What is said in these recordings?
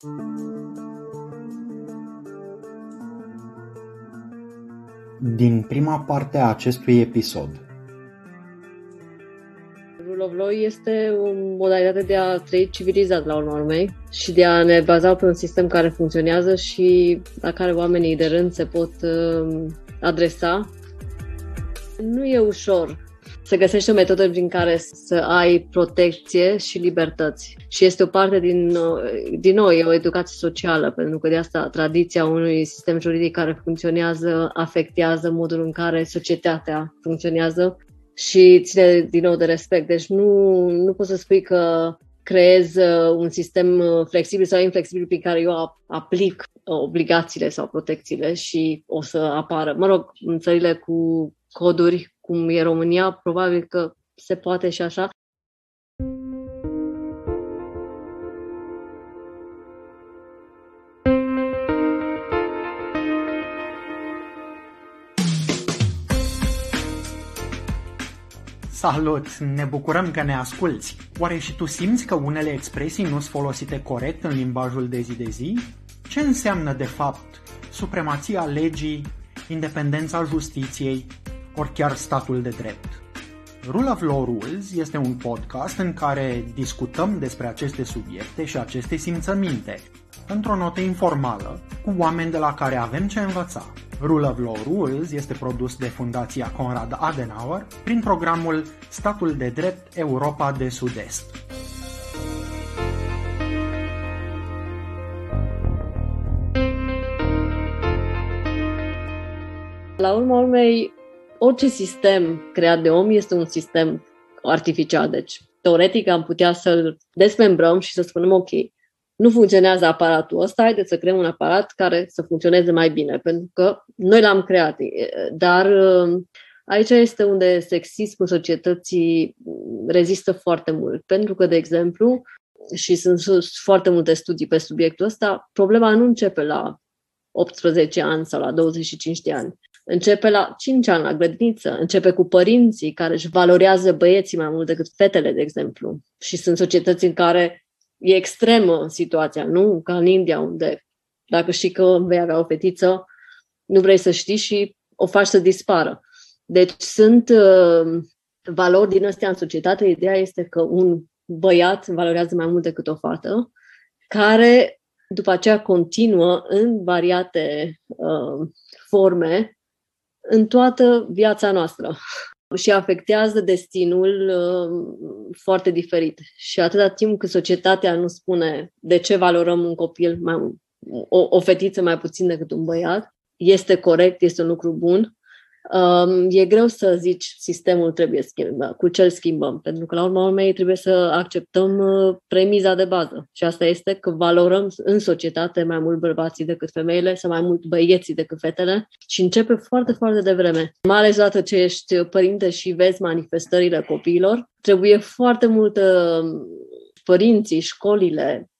Din prima parte a acestui episod. Rule of Law este o modalitate de a trăi civilizat la urma urmei și de a ne baza pe un sistem care funcționează și la care oamenii de rând se pot uh, adresa. Nu e ușor să găsești o metodă prin care să ai protecție și libertăți. Și este o parte din, din nou, e o educație socială, pentru că de asta tradiția unui sistem juridic care funcționează afectează modul în care societatea funcționează și ține din nou de respect. Deci nu, nu poți să spui că creez uh, un sistem uh, flexibil sau inflexibil prin care eu aplic uh, obligațiile sau protecțiile și o să apară. Mă rog, în țările cu coduri cum e România, probabil că se poate și așa. Salut! Ne bucurăm că ne asculți! Oare și tu simți că unele expresii nu sunt folosite corect în limbajul de zi de zi? Ce înseamnă de fapt supremația legii, independența justiției, ori chiar statul de drept. Rule of Law Rules este un podcast în care discutăm despre aceste subiecte și aceste simțăminte, într-o notă informală, cu oameni de la care avem ce învăța. Rule of Law Rules este produs de Fundația Conrad Adenauer prin programul Statul de Drept Europa de Sud-Est. La urma urmei, orice sistem creat de om este un sistem artificial. Deci, teoretic, am putea să-l desmembrăm și să spunem, ok, nu funcționează aparatul ăsta, haideți să creăm un aparat care să funcționeze mai bine, pentru că noi l-am creat. Dar um, aici este unde sexismul societății rezistă foarte mult, pentru că, de exemplu, și sunt foarte multe studii pe subiectul ăsta, problema nu începe la 18 ani sau la 25 de ani începe la 5 ani la grădiniță, începe cu părinții care își valorează băieții mai mult decât fetele, de exemplu. Și sunt societăți în care e extremă situația, nu? Ca în India, unde dacă știi că vei avea o fetiță, nu vrei să știi și o faci să dispară. Deci sunt uh, valori din astea în societate. Ideea este că un băiat valorează mai mult decât o fată, care după aceea continuă în variate uh, forme în toată viața noastră și afectează destinul uh, foarte diferit. Și atâta timp cât societatea nu spune de ce valorăm un copil, mai, o, o fetiță mai puțin decât un băiat, este corect, este un lucru bun, Um, e greu să zici sistemul trebuie schimbat, cu ce îl schimbăm, pentru că la urma urmei trebuie să acceptăm uh, premiza de bază și asta este că valorăm în societate mai mult bărbații decât femeile sau mai mult băieții decât fetele și începe foarte, foarte devreme. Mai ales dată ce ești părinte și vezi manifestările copiilor, trebuie foarte multă um, părinții, școlile,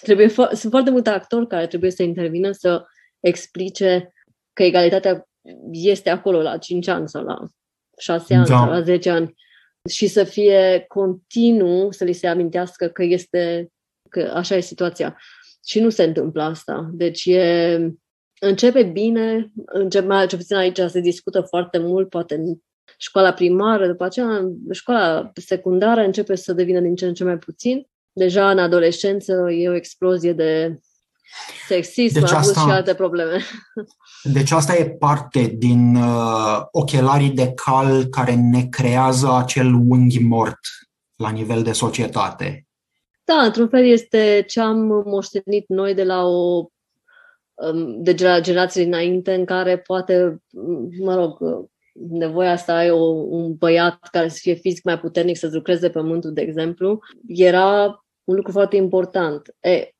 trebuie, sunt foarte multe actori care trebuie să intervină să explice că egalitatea este acolo la 5 ani sau la 6 ani da. sau la 10 ani și să fie continuu, să li se amintească că este, că așa e situația. Și nu se întâmplă asta. Deci e, începe bine, începe, mai ce puțin aici se discută foarte mult, poate în școala primară, după aceea în școala secundară începe să devină din ce în ce mai puțin. Deja în adolescență e o explozie de Sexism, deci asta, și alte probleme. Deci asta e parte din uh, ochelarii de cal care ne creează acel unghi mort la nivel de societate. Da, într-un fel este ce am moștenit noi de la o um, de la generații dinainte în care poate, mă rog, nevoia să ai o, un băiat care să fie fizic mai puternic, să lucreze pământul, de exemplu, era un lucru foarte important. E,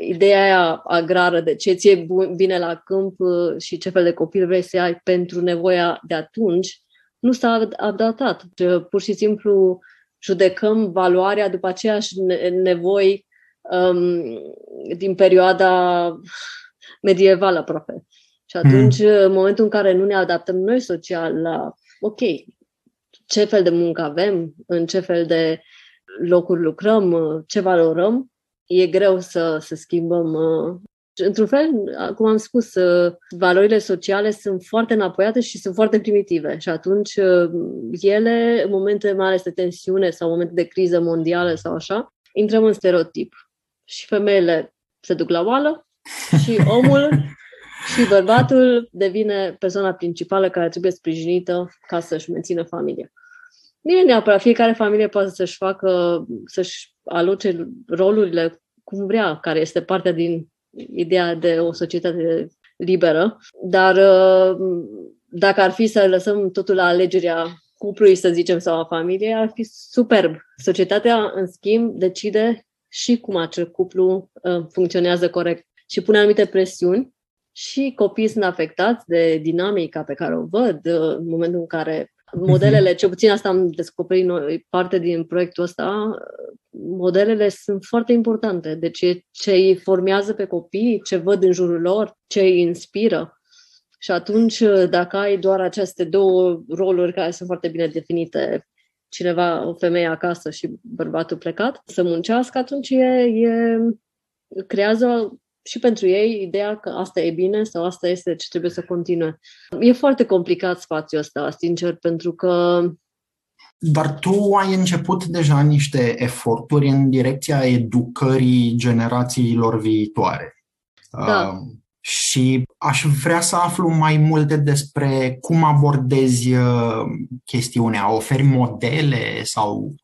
ideea aia agrară de ce ție bine la câmp uh, și ce fel de copil vrei să ai pentru nevoia de atunci, nu s-a adaptat. Pur și simplu judecăm valoarea după aceeași nevoi um, din perioada medievală aproape. Și atunci, mm. în momentul în care nu ne adaptăm noi social la, ok, ce fel de muncă avem, în ce fel de locuri lucrăm, ce valorăm, e greu să, să schimbăm. Uh, într-un fel, cum am spus, uh, valorile sociale sunt foarte înapoiate și sunt foarte primitive și atunci uh, ele, în momente mai ales de tensiune sau momente de criză mondială sau așa, intrăm în stereotip. Și femeile se duc la oală și omul și bărbatul devine persoana principală care trebuie sprijinită ca să-și mențină familia. Nu e neapărat, fiecare familie poate să-și facă, să-și aloce rolurile cum vrea, care este partea din ideea de o societate liberă, dar uh, dacă ar fi să lăsăm totul la alegerea cuplului, să zicem, sau a familiei, ar fi superb. Societatea, în schimb, decide și cum acel cuplu uh, funcționează corect și pune anumite presiuni și copiii sunt afectați de dinamica pe care o văd uh, în momentul în care modelele, ce puțin asta am descoperit noi, parte din proiectul ăsta, modelele sunt foarte importante. Deci ce îi formează pe copii, ce văd în jurul lor, ce îi inspiră. Și atunci, dacă ai doar aceste două roluri care sunt foarte bine definite, cineva, o femeie acasă și bărbatul plecat, să muncească, atunci e, e creează și pentru ei ideea că asta e bine sau asta este ce trebuie să continue. E foarte complicat spațiul ăsta, sincer, pentru că dar tu ai început deja niște eforturi în direcția educării generațiilor viitoare. Da. Uh, și aș vrea să aflu mai multe despre cum abordezi uh, chestiunea. Oferi modele sau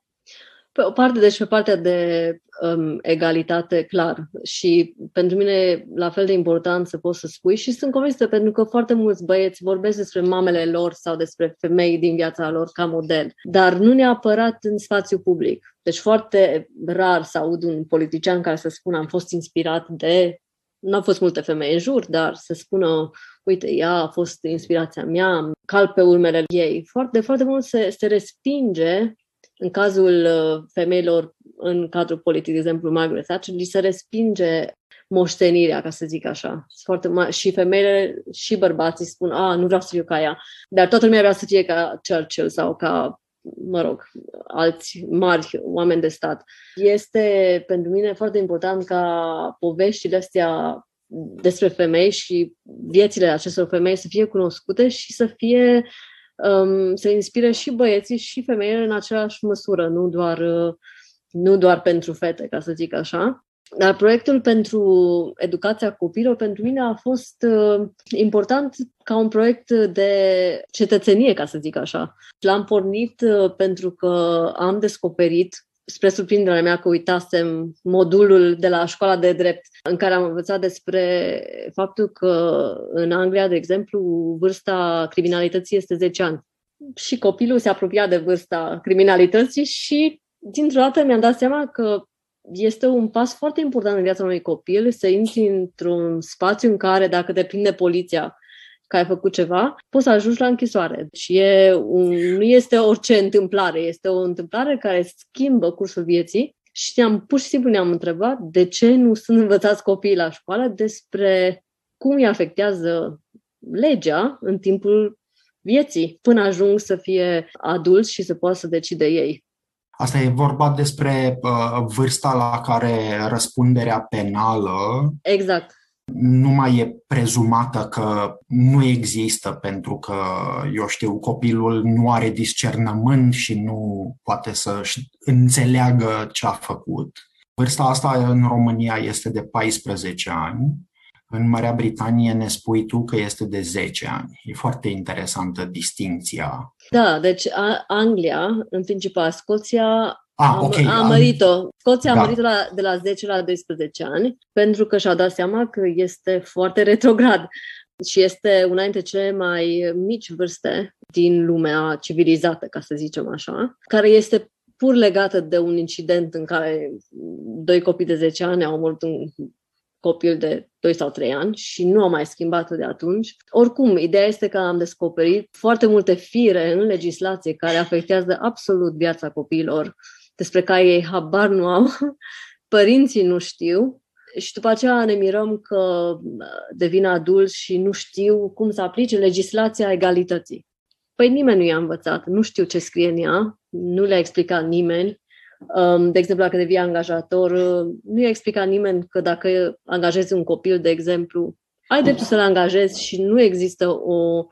pe o parte, deci pe partea de um, egalitate, clar. Și pentru mine e la fel de important să poți să spui și sunt convinsă pentru că foarte mulți băieți vorbesc despre mamele lor sau despre femei din viața lor ca model, dar nu neapărat în spațiu public. Deci foarte rar să aud un politician care să spună am fost inspirat de nu au fost multe femei în jur, dar să spună, uite, ea a fost inspirația mea, cal pe urmele ei. Foarte, de foarte mult se, se respinge în cazul uh, femeilor în cadrul politic, de exemplu Margaret Thatcher, li se respinge moștenirea, ca să zic așa. Foarte ma- și femeile și bărbații spun, a, nu vreau să fiu ca ea. Dar toată lumea vrea să fie ca Churchill sau ca, mă rog, alți mari oameni de stat. Este pentru mine foarte important ca poveștile astea despre femei și viețile acestor femei să fie cunoscute și să fie um, să inspire și băieții și femeile în aceeași măsură, nu doar, uh, nu doar pentru fete, ca să zic așa. Dar proiectul pentru educația copilor pentru mine a fost uh, important ca un proiect de cetățenie, ca să zic așa. L-am pornit uh, pentru că am descoperit spre surprinderea mea că uitasem modulul de la școala de drept în care am învățat despre faptul că în Anglia, de exemplu, vârsta criminalității este 10 ani. Și copilul se apropia de vârsta criminalității și dintr-o dată mi-am dat seama că este un pas foarte important în viața unui copil să intri într-un spațiu în care, dacă te prinde poliția că ai făcut ceva, poți să ajungi la închisoare. Și e un, nu este orice întâmplare, este o întâmplare care schimbă cursul vieții și ne-am, pur și simplu ne-am întrebat de ce nu sunt învățați copiii la școală despre cum îi afectează legea în timpul vieții, până ajung să fie adulți și să poată să decide ei. Asta e vorba despre uh, vârsta la care răspunderea penală exact nu mai e prezumată că nu există pentru că, eu știu, copilul nu are discernământ și nu poate să înțeleagă ce a făcut. Vârsta asta în România este de 14 ani. În Marea Britanie ne spui tu că este de 10 ani. E foarte interesantă distinția. Da, deci Anglia, în principal, Scoția Ah, ok. A, a mărit-o. Scoția da. a mărit-o la, de la 10 la 12 ani pentru că și-a dat seama că este foarte retrograd și este una dintre cele mai mici vârste din lumea civilizată, ca să zicem așa, care este pur legată de un incident în care doi copii de 10 ani au omorât un copil de 2 sau 3 ani și nu au mai schimbat de atunci. Oricum, ideea este că am descoperit foarte multe fire în legislație care afectează absolut viața copiilor despre care ei habar nu au, părinții nu știu și după aceea ne mirăm că devin adulți și nu știu cum să aplice legislația egalității. Păi nimeni nu i-a învățat, nu știu ce scrie în ea, nu le-a explicat nimeni, Um, de exemplu, dacă devii angajator, uh, nu i-a explicat nimeni că dacă angajezi un copil, de exemplu, ai dreptul să-l angajezi și nu există o,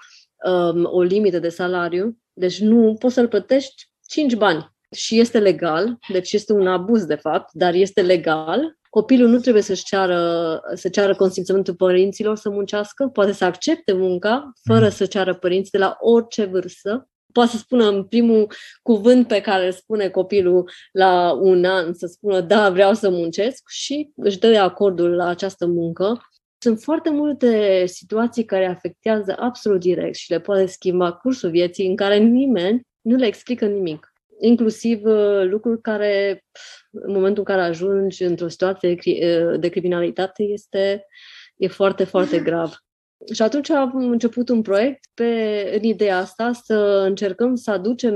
um, o limită de salariu, deci nu poți să-l plătești 5 bani. Și este legal, deci este un abuz de fapt, dar este legal. Copilul nu trebuie să-și ceară, să ceară consimțământul părinților să muncească, poate să accepte munca fără mm. să ceară părinți de la orice vârstă poate să spună în primul cuvânt pe care îl spune copilul la un an, să spună da, vreau să muncesc și își dă acordul la această muncă. Sunt foarte multe situații care afectează absolut direct și le poate schimba cursul vieții în care nimeni nu le explică nimic. Inclusiv uh, lucruri care, în momentul în care ajungi într-o situație uh, de criminalitate, este e foarte, foarte grav. Și atunci am început un proiect pe, în ideea asta să încercăm să aducem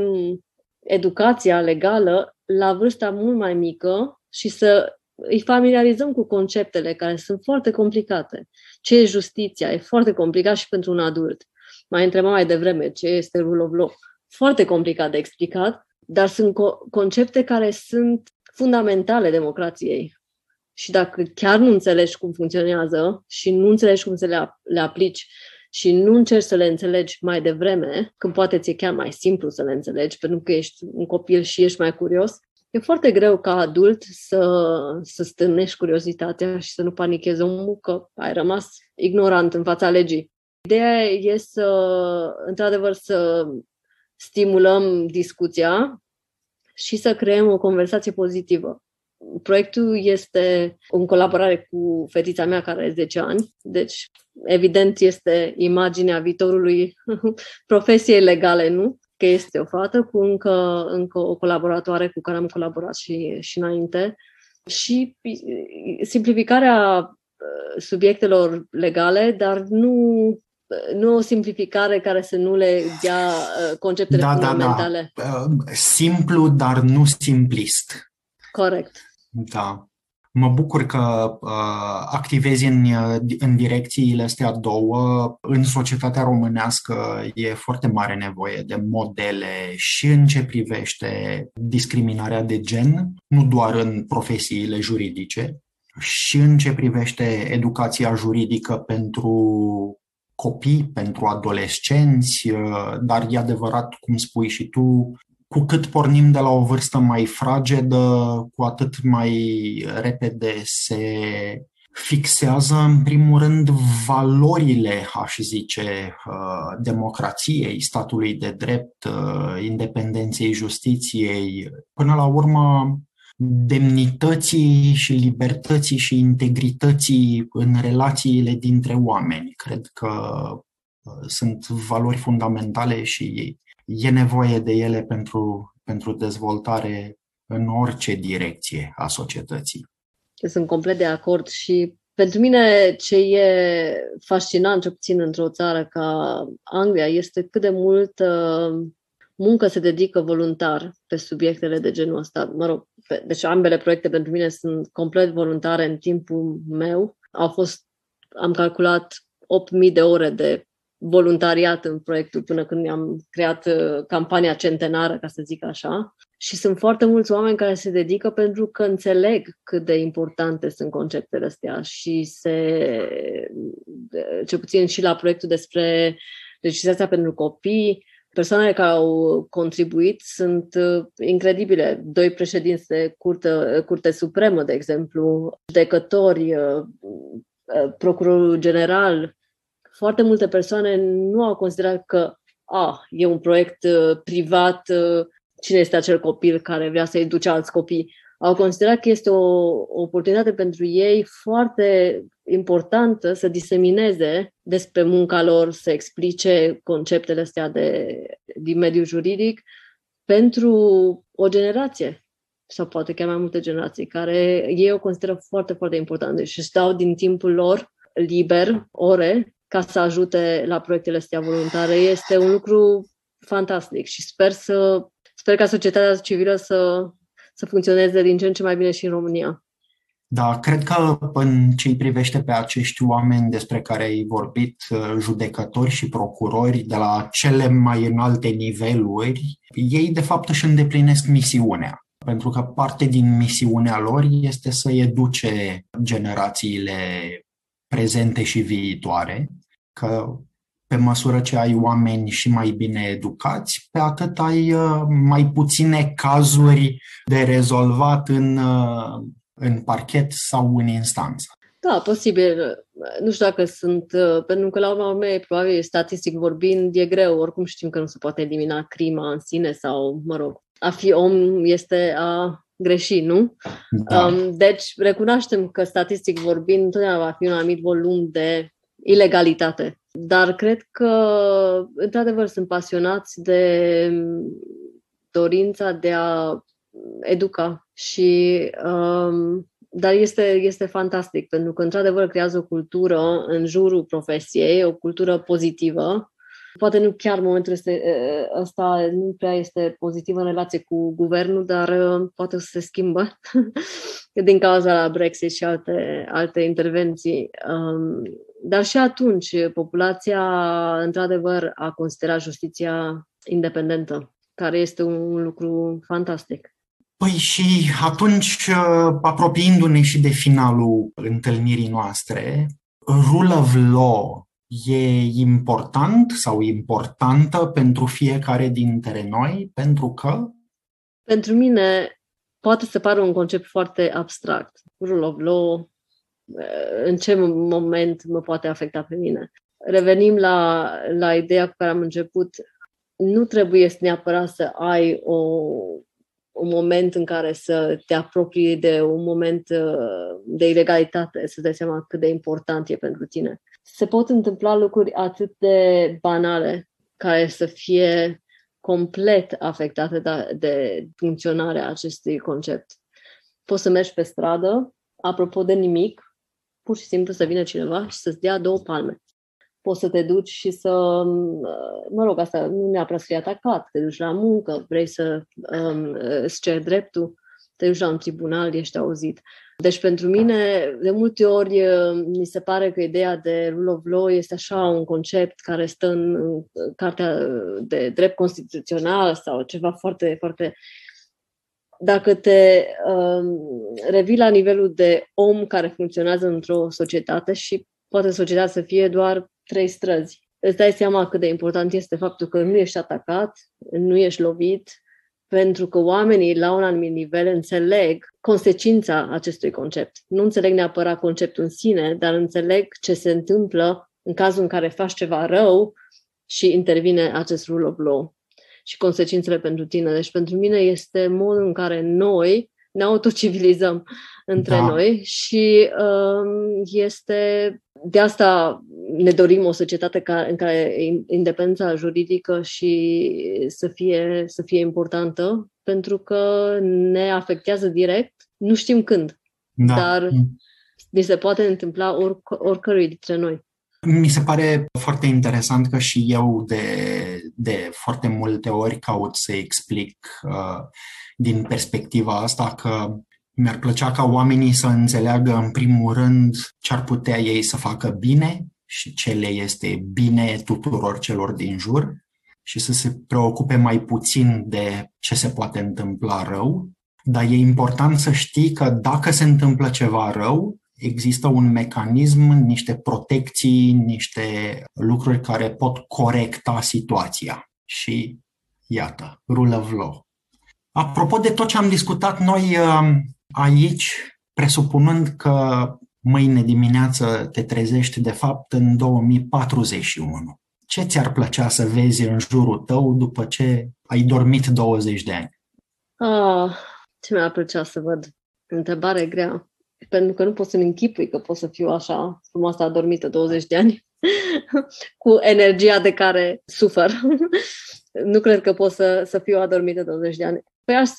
educația legală la vârsta mult mai mică și să îi familiarizăm cu conceptele care sunt foarte complicate. Ce e justiția? E foarte complicat și pentru un adult. Mai întreba mai devreme ce este rule of law. Foarte complicat de explicat, dar sunt co- concepte care sunt fundamentale democrației. Și dacă chiar nu înțelegi cum funcționează și nu înțelegi cum să le, le aplici și nu încerci să le înțelegi mai devreme, când poate ți-e chiar mai simplu să le înțelegi, pentru că ești un copil și ești mai curios, e foarte greu ca adult să, să stârnești curiozitatea și să nu panichezi omul că ai rămas ignorant în fața legii. Ideea e să, într-adevăr, să stimulăm discuția și să creăm o conversație pozitivă. Proiectul este în colaborare cu fetița mea care are 10 ani, deci evident este imaginea viitorului profesiei legale, nu? Că este o fată cu încă, încă o colaboratoare cu care am colaborat și, și înainte. Și simplificarea uh, subiectelor legale, dar nu nu o simplificare care să nu le dea uh, conceptele da, fundamentale. Da, da. Simplu, dar nu simplist. Corect. Da. Mă bucur că uh, activezi în, în direcțiile astea două. În societatea românească e foarte mare nevoie de modele și în ce privește discriminarea de gen, nu doar în profesiile juridice, și în ce privește educația juridică pentru copii, pentru adolescenți, uh, dar e adevărat, cum spui și tu, cu cât pornim de la o vârstă mai fragedă, cu atât mai repede se fixează, în primul rând, valorile, aș zice, uh, democrației, statului de drept, uh, independenței justiției. Până la urmă, demnității și libertății și integrității în relațiile dintre oameni. Cred că uh, sunt valori fundamentale și e nevoie de ele pentru, pentru dezvoltare în orice direcție a societății. Sunt complet de acord și pentru mine ce e fascinant, ce puțin într-o țară ca Anglia, este cât de mult muncă se dedică voluntar pe subiectele de genul ăsta. Mă rog, pe, deci ambele proiecte pentru mine sunt complet voluntare în timpul meu. Au fost, am calculat 8.000 de ore de voluntariat în proiectul până când am creat uh, campania centenară, ca să zic așa. Și sunt foarte mulți oameni care se dedică pentru că înțeleg cât de importante sunt conceptele astea și se, ce puțin și la proiectul despre legislația pentru copii, persoanele care au contribuit sunt uh, incredibile. Doi președinți de curte, curte supremă, de exemplu, judecători, uh, procurorul general, foarte multe persoane nu au considerat că a, e un proiect uh, privat, uh, cine este acel copil care vrea să educe alți copii. Au considerat că este o, o oportunitate pentru ei foarte importantă să disemineze despre munca lor, să explice conceptele astea de, din mediul juridic pentru o generație sau poate chiar mai multe generații, care ei o consideră foarte, foarte importante și stau din timpul lor liber, ore, ca să ajute la proiectele astea voluntare. Este un lucru fantastic și sper, să, sper ca societatea civilă să, să funcționeze din ce în ce mai bine și în România. Da, cred că în ce îi privește pe acești oameni despre care ai vorbit, judecători și procurori de la cele mai înalte niveluri, ei de fapt își îndeplinesc misiunea. pentru că parte din misiunea lor este să educe generațiile prezente și viitoare, că pe măsură ce ai oameni și mai bine educați, pe atât ai uh, mai puține cazuri de rezolvat în, uh, în parchet sau în instanță. Da, posibil. Nu știu dacă sunt, uh, pentru că la urma urmei, probabil, statistic vorbind, e greu. Oricum știm că nu se poate elimina crima în sine sau, mă rog, a fi om este a greși, nu? Da. Um, deci, recunoaștem că statistic vorbind, întotdeauna va fi un anumit volum de ilegalitate. Dar cred că, într-adevăr, sunt pasionați de dorința de a educa și um, dar este, este fantastic, pentru că, într-adevăr, creează o cultură în jurul profesiei, o cultură pozitivă. Poate nu chiar momentul este, ăsta nu prea este pozitiv în relație cu guvernul, dar poate să se schimbă din cauza la Brexit și alte, alte intervenții. Dar și atunci, populația, într-adevăr, a considerat justiția independentă, care este un lucru fantastic. Păi și atunci, uh, apropiindu-ne și de finalul întâlnirii noastre, rule of law e important sau importantă pentru fiecare dintre noi, pentru că? Pentru mine poate să pară un concept foarte abstract. Rule of law, uh, în ce moment mă poate afecta pe mine. Revenim la, la ideea cu care am început. Nu trebuie neapărat să ai o un moment în care să te apropii de un moment uh, de ilegalitate, să dai seama cât de important e pentru tine. Se pot întâmpla lucruri atât de banale care să fie complet afectate de, de funcționarea acestui concept. Poți să mergi pe stradă, apropo de nimic, pur și simplu să vină cineva și să-ți dea două palme poți să te duci și să, mă rog, asta nu neapărat să fii atacat, te duci la muncă, vrei să um, îți ceri dreptul, te duci la un tribunal, ești auzit. Deci pentru mine, de multe ori, mi se pare că ideea de rule of law este așa un concept care stă în cartea de drept constituțional sau ceva foarte, foarte dacă te um, revii la nivelul de om care funcționează într-o societate și poate societatea să fie doar trei străzi. Îți dai seama cât de important este faptul că nu ești atacat, nu ești lovit, pentru că oamenii la un anumit nivel înțeleg consecința acestui concept. Nu înțeleg neapărat conceptul în sine, dar înțeleg ce se întâmplă în cazul în care faci ceva rău și intervine acest rule of law și consecințele pentru tine. Deci pentru mine este modul în care noi ne autocivilizăm între da. noi și um, este de asta ne dorim o societate ca, în care independența juridică și să fie, să fie importantă, pentru că ne afectează direct, nu știm când, da. dar ni se poate întâmpla oric- oricărui dintre noi. Mi se pare foarte interesant că și eu de, de foarte multe ori caut să explic uh, din perspectiva asta că mi-ar plăcea ca oamenii să înțeleagă în primul rând ce ar putea ei să facă bine și ce le este bine tuturor celor din jur și să se preocupe mai puțin de ce se poate întâmpla rău, dar e important să știi că dacă se întâmplă ceva rău, există un mecanism, niște protecții, niște lucruri care pot corecta situația. Și iată, rule of law. Apropo de tot ce am discutat noi um, aici, presupunând că mâine dimineață te trezești de fapt în 2041, ce ți-ar plăcea să vezi în jurul tău după ce ai dormit 20 de ani? Ah, ce mi-ar plăcea să văd? Întrebare grea. Pentru că nu pot să-mi închipui că pot să fiu așa frumoasă adormită 20 de ani cu energia de care sufăr. nu cred că pot să, să fiu adormită 20 de ani. Păi aș,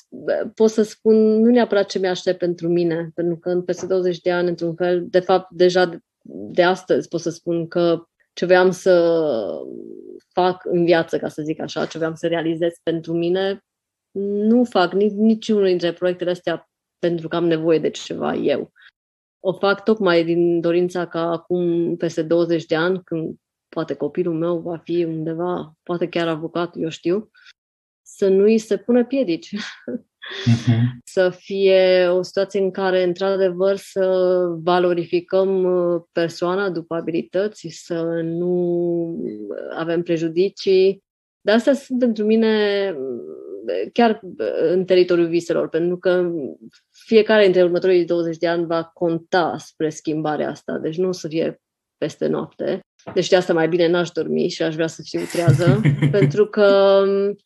pot să spun nu neapărat ce mi-aștept pentru mine, pentru că în peste 20 de ani, într-un fel, de fapt, deja de, de astăzi pot să spun că ce vreau să fac în viață, ca să zic așa, ce vreau să realizez pentru mine, nu fac nici, niciunul dintre proiectele astea pentru că am nevoie de ceva eu. O fac tocmai din dorința ca acum, peste 20 de ani, când poate copilul meu va fi undeva, poate chiar avocat, eu știu, să nu îi se pună piedici. uh-huh. să fie o situație în care, într-adevăr, să valorificăm uh, persoana după abilități, să nu avem prejudicii. De asta sunt pentru mine chiar în teritoriul viselor, pentru că fiecare dintre următorii 20 de ani va conta spre schimbarea asta, deci nu o să fie peste noapte. Deci de asta mai bine n-aș dormi și aș vrea să fiu trează, pentru că um,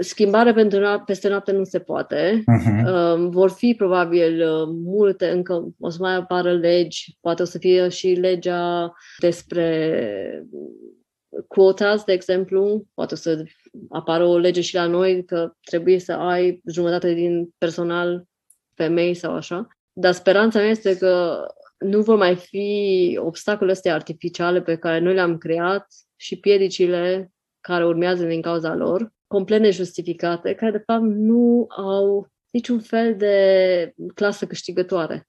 schimbare pentru no- peste noapte nu se poate. Uh-huh. Vor fi probabil uh, multe, încă o să mai apară legi, poate o să fie și legea despre quotas, de exemplu, poate o să apară o lege și la noi că trebuie să ai jumătate din personal femei sau așa. Dar speranța mea este că nu vor mai fi obstacole astea artificiale pe care noi le-am creat și piedicile care urmează din cauza lor, complet nejustificate, care de fapt nu au niciun fel de clasă câștigătoare.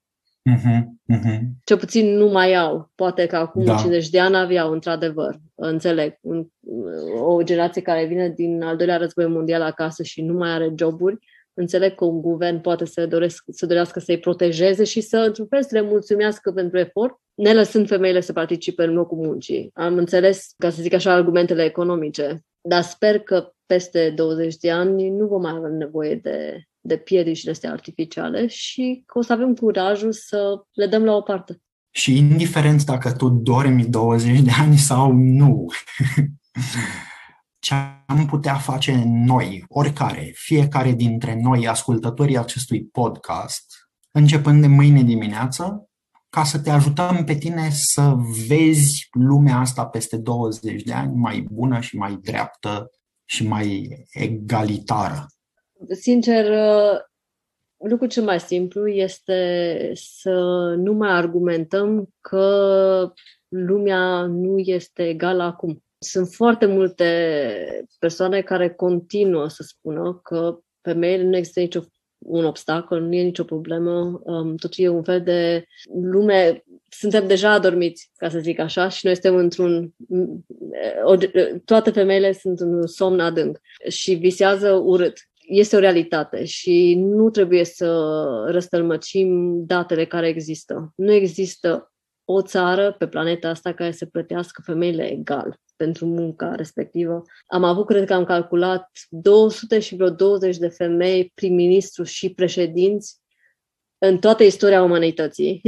Uh-huh, uh-huh. Cel puțin nu mai au. Poate că acum da. 50 de ani aveau, într-adevăr. Înțeleg. Un, o generație care vine din al doilea război mondial acasă și nu mai are joburi, înțeleg că un guvern poate să, doresc, să dorească să-i protejeze și să, într-un fel, să le mulțumească pentru efort, ne lăsând femeile să participe în locul muncii. Am înțeles, ca să zic așa, argumentele economice, dar sper că peste 20 de ani nu vom mai avea nevoie de, de piedici astea artificiale și că o să avem curajul să le dăm la o parte. Și indiferent dacă tu dormi 20 de ani sau nu, ce am putea face noi, oricare, fiecare dintre noi, ascultătorii acestui podcast, începând de mâine dimineață, ca să te ajutăm pe tine să vezi lumea asta peste 20 de ani mai bună și mai dreaptă și mai egalitară? Sincer, lucrul cel mai simplu este să nu mai argumentăm că lumea nu este egală acum. Sunt foarte multe persoane care continuă să spună că femeile nu există nicio un obstacol, nu e nicio problemă, um, totul e un fel de lume, suntem deja adormiți, ca să zic așa, și noi suntem într-un, o, toate femeile sunt în somn adânc și visează urât. Este o realitate și nu trebuie să răstălmăcim datele care există. Nu există o țară pe planeta asta care să plătească femeile egal pentru munca respectivă. Am avut, cred că am calculat, 200 și vreo 20 de femei prim-ministru și președinți în toată istoria umanității.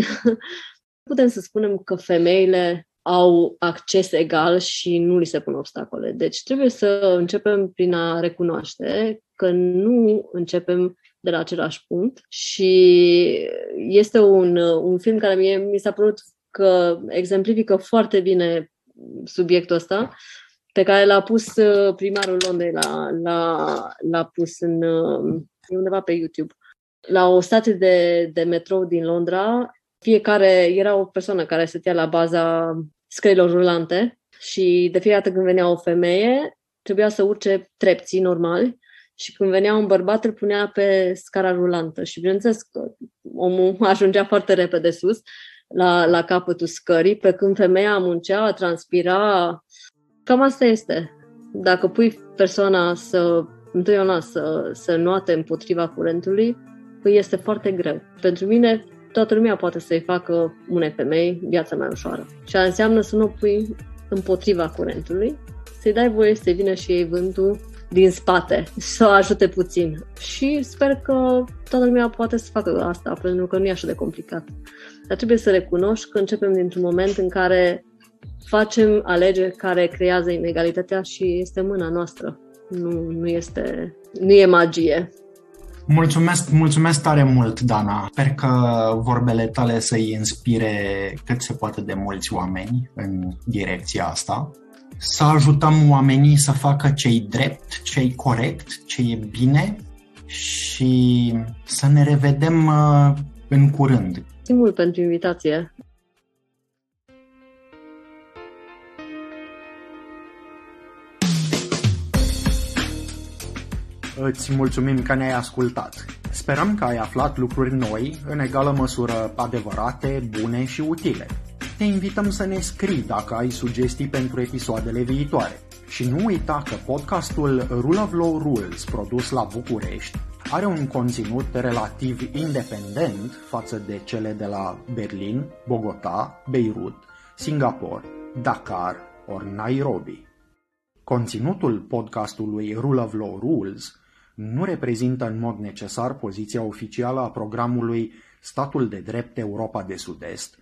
Putem să spunem că femeile au acces egal și nu li se pun obstacole. Deci trebuie să începem prin a recunoaște că nu începem de la același punct și este un, un film care mie mi s-a părut că exemplifică foarte bine subiectul ăsta, pe care l-a pus uh, primarul Londrei, l-a, l-a, l-a pus în, uh, e undeva pe YouTube. La o stație de, de metrou din Londra, fiecare era o persoană care stătea la baza scărilor rulante și de fiecare dată când venea o femeie, trebuia să urce trepții normali și când venea un bărbat îl punea pe scara rulantă și bineînțeles că omul ajungea foarte repede sus la, la capătul scării, pe când femeia muncea, transpira. Cam asta este. Dacă pui persoana să, întotdeauna să, să nuate împotriva curentului, păi este foarte greu. Pentru mine, toată lumea poate să-i facă unei femei viața mai ușoară. Și înseamnă să nu pui împotriva curentului, să-i dai voie să vină și ei vântul din spate, să o ajute puțin. Și sper că toată lumea poate să facă asta, pentru că nu e așa de complicat. Dar trebuie să recunoști că începem dintr-un moment în care facem alegeri care creează inegalitatea și este mâna noastră. Nu, nu, este, nu e magie. Mulțumesc, mulțumesc tare mult, Dana. Sper că vorbele tale să-i inspire cât se poate de mulți oameni în direcția asta. Să ajutăm oamenii să facă ce-i drept, ce-i corect, ce e bine și să ne revedem uh, în curând. Mulțumim mult pentru invitație. Îți mulțumim că ne-ai ascultat. Sperăm că ai aflat lucruri noi, în egală măsură adevărate, bune și utile. Te invităm să ne scrii dacă ai sugestii pentru episoadele viitoare. Și nu uita că podcastul Rule of Law Rules, produs la București, are un conținut relativ independent față de cele de la Berlin, Bogota, Beirut, Singapore, Dakar ori Nairobi. Conținutul podcastului Rule of Law Rules nu reprezintă în mod necesar poziția oficială a programului Statul de Drept Europa de Sud-Est,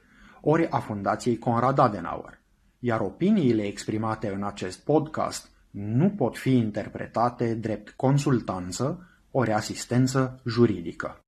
ori a Fundației Conrad Adenauer, iar opiniile exprimate în acest podcast nu pot fi interpretate drept consultanță ori asistență juridică.